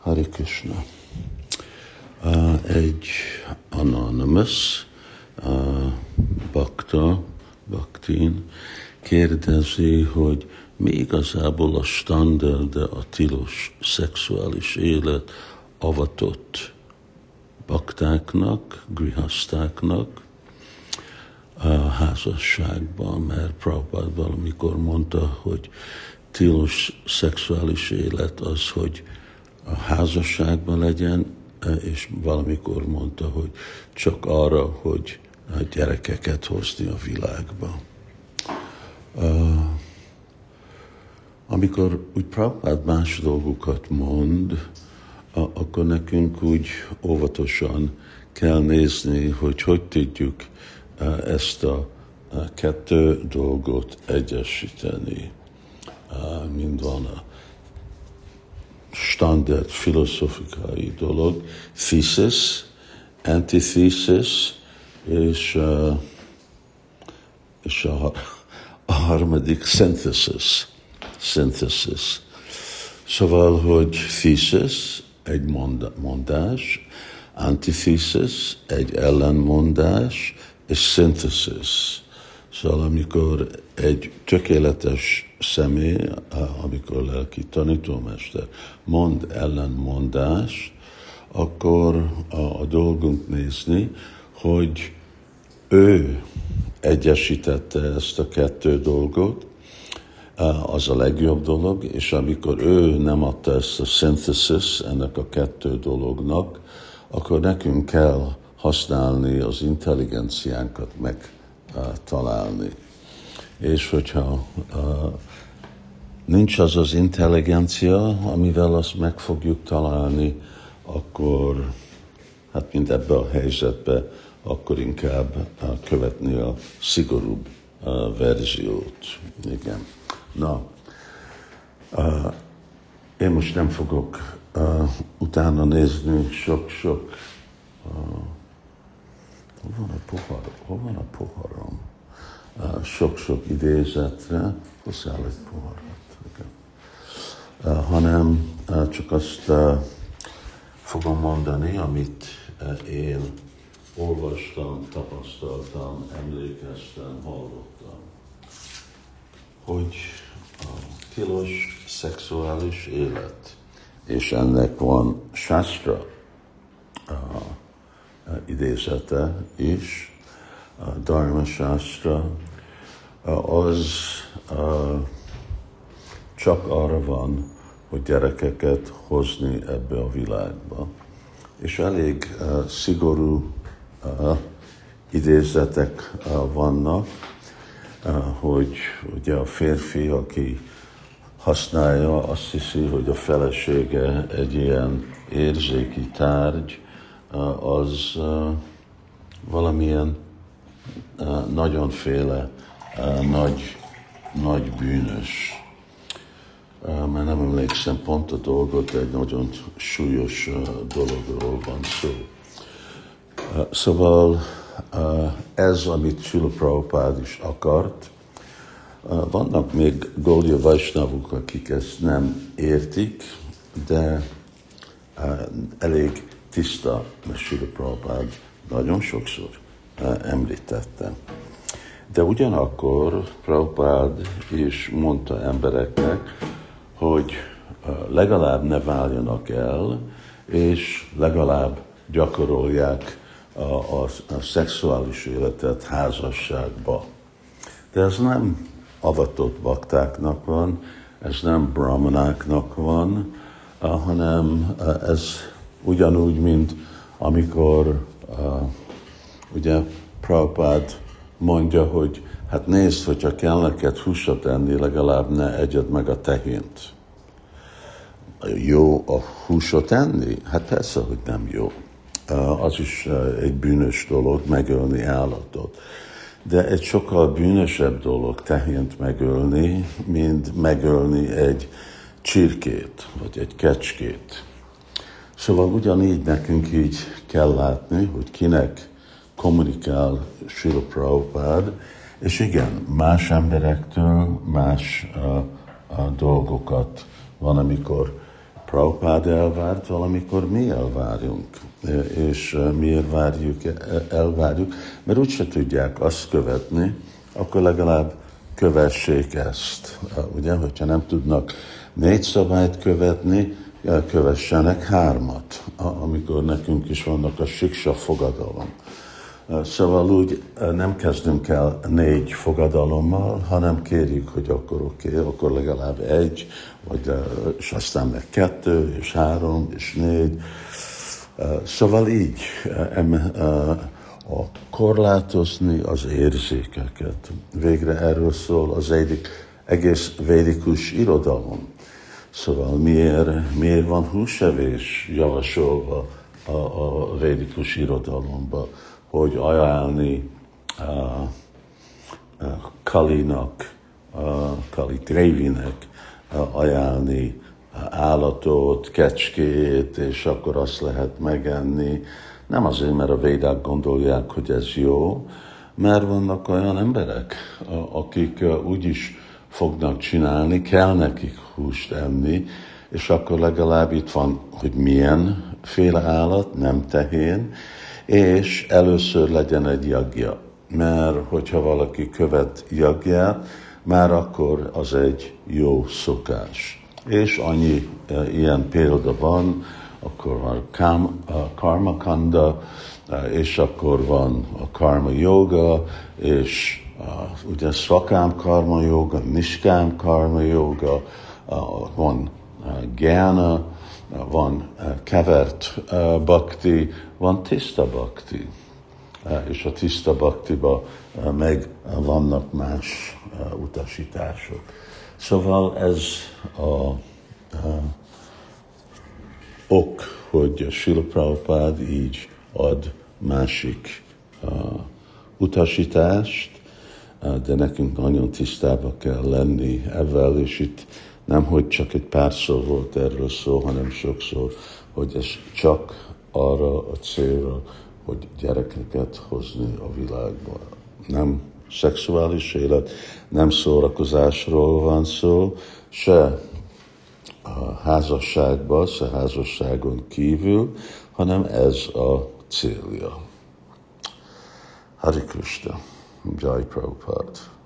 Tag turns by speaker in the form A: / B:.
A: Hare Krishna. Uh, egy anonymous uh, bakta, baktin kérdezi, hogy mi igazából a standard, a tilos szexuális élet avatott baktáknak, grihasztáknak a házasságban, mert Prabhupád valamikor mondta, hogy tilos szexuális élet az, hogy a házasságban legyen, és valamikor mondta, hogy csak arra, hogy a gyerekeket hozni a világba. Amikor úgy Prabhupád más dolgokat mond, akkor nekünk úgy óvatosan kell nézni, hogy hogy tudjuk ezt a kettő dolgot egyesíteni. Mind van a standard filozofikai dolog, thesis, antithesis, és, uh, és a, a harmadik synthesis. synthesis. Szóval, hogy thesis, egy mondás, antithesis, egy ellenmondás, és synthesis. Szóval amikor egy tökéletes személy, amikor lelki tanítómester mond ellenmondást, akkor a, a dolgunk nézni, hogy ő egyesítette ezt a kettő dolgot, az a legjobb dolog, és amikor ő nem adta ezt a synthesis ennek a kettő dolognak, akkor nekünk kell használni az intelligenciánkat megtalálni. És hogyha nincs az az intelligencia, amivel azt meg fogjuk találni, akkor hát mint ebbe a helyzetbe, akkor inkább követni a szigorúbb verziót. Igen. Na, én most nem fogok utána nézni sok-sok hol van a pohar? Hol van a poharam? Sok-sok idézetre, hozzá egy poharat, hanem csak azt fogom mondani, amit én olvastam, tapasztaltam, emlékeztem, hallottam. Hogy a tilos szexuális élet, és ennek van Shastra a, a idézete is, Dharma Shastra, az csak arra van, hogy gyerekeket hozni ebbe a világba. És elég szigorú idézetek vannak, hogy ugye a férfi, aki használja, azt hiszi, hogy a felesége egy ilyen érzéki tárgy, az valamilyen nagyonféle nagy, nagy bűnös. Mert nem emlékszem pont a dolgot, egy nagyon súlyos dologról van szó. Szóval ez, amit Sula Prabhupád is akart. Vannak még Gaudiya Vajsnavuk, akik ezt nem értik, de elég tiszta, mert Sula Prabhupád nagyon sokszor említette. De ugyanakkor Prabhupád is mondta embereknek, hogy legalább ne váljanak el, és legalább gyakorolják a, a, a szexuális életet házasságba. De ez nem avatott baktáknak van, ez nem brahmanáknak van, hanem ez ugyanúgy, mint amikor ugye Prabhupád mondja, hogy hát nézd, hogyha kell neked húsot enni, legalább ne egyed meg a tehént. Jó a húsot enni? Hát persze, hogy nem jó az is egy bűnös dolog, megölni állatot. De egy sokkal bűnösebb dolog tehént megölni, mint megölni egy csirkét, vagy egy kecskét. Szóval ugyanígy nekünk így kell látni, hogy kinek kommunikál Srila Prabhupád, és igen, más emberektől más uh, uh, dolgokat van, amikor Prabhupád elvárt, valamikor mi elvárjunk. És miért várjuk, elvárjuk? Mert úgyse tudják azt követni, akkor legalább kövessék ezt. Ugye, hogyha nem tudnak négy szabályt követni, kövessenek hármat, amikor nekünk is vannak a siksa fogadalom. Szóval úgy nem kezdünk el négy fogadalommal, hanem kérjük, hogy akkor oké, okay, akkor legalább egy, vagy, és aztán meg kettő, és három, és négy. Szóval így a korlátozni az érzékeket. Végre erről szól az egyik egész védikus irodalom. Szóval miért, miért van húsevés javasolva a, a védikus irodalomban? Hogy ajánlni uh, uh, Kalinak, uh, Kali Trévinek uh, ajánlni uh, állatot, kecskét, és akkor azt lehet megenni. Nem azért, mert a védák gondolják, hogy ez jó, mert vannak olyan emberek, akik úgy is fognak csinálni, kell nekik húst enni, és akkor legalább itt van, hogy milyen féle állat, nem tehén, és először legyen egy jagja. Mert hogyha valaki követ jagját, már akkor az egy jó szokás. És annyi e, ilyen példa van, akkor van kam, a karma kanda, e, és akkor van a karma yoga, és uh, ugye szakám karma yoga, niskám karma yoga, uh, van uh, gyána, van eh, kevert eh, bakti, van tiszta bakti. Eh, és a tiszta baktiba meg vannak más utasítások. Szóval ez a, a ok, hogy Sila Prabhupád így ad másik a, utasítást, de nekünk nagyon tisztába kell lenni ezzel, és itt nem, hogy csak egy pár szó volt erről szó, hanem sokszor, hogy ez csak arra a célra, hogy gyerekeket hozni a világba. Nem szexuális élet, nem szórakozásról van szó, se a házasságban, se házasságon kívül, hanem ez a célja. Hari Krishna, Jai Prabhupada.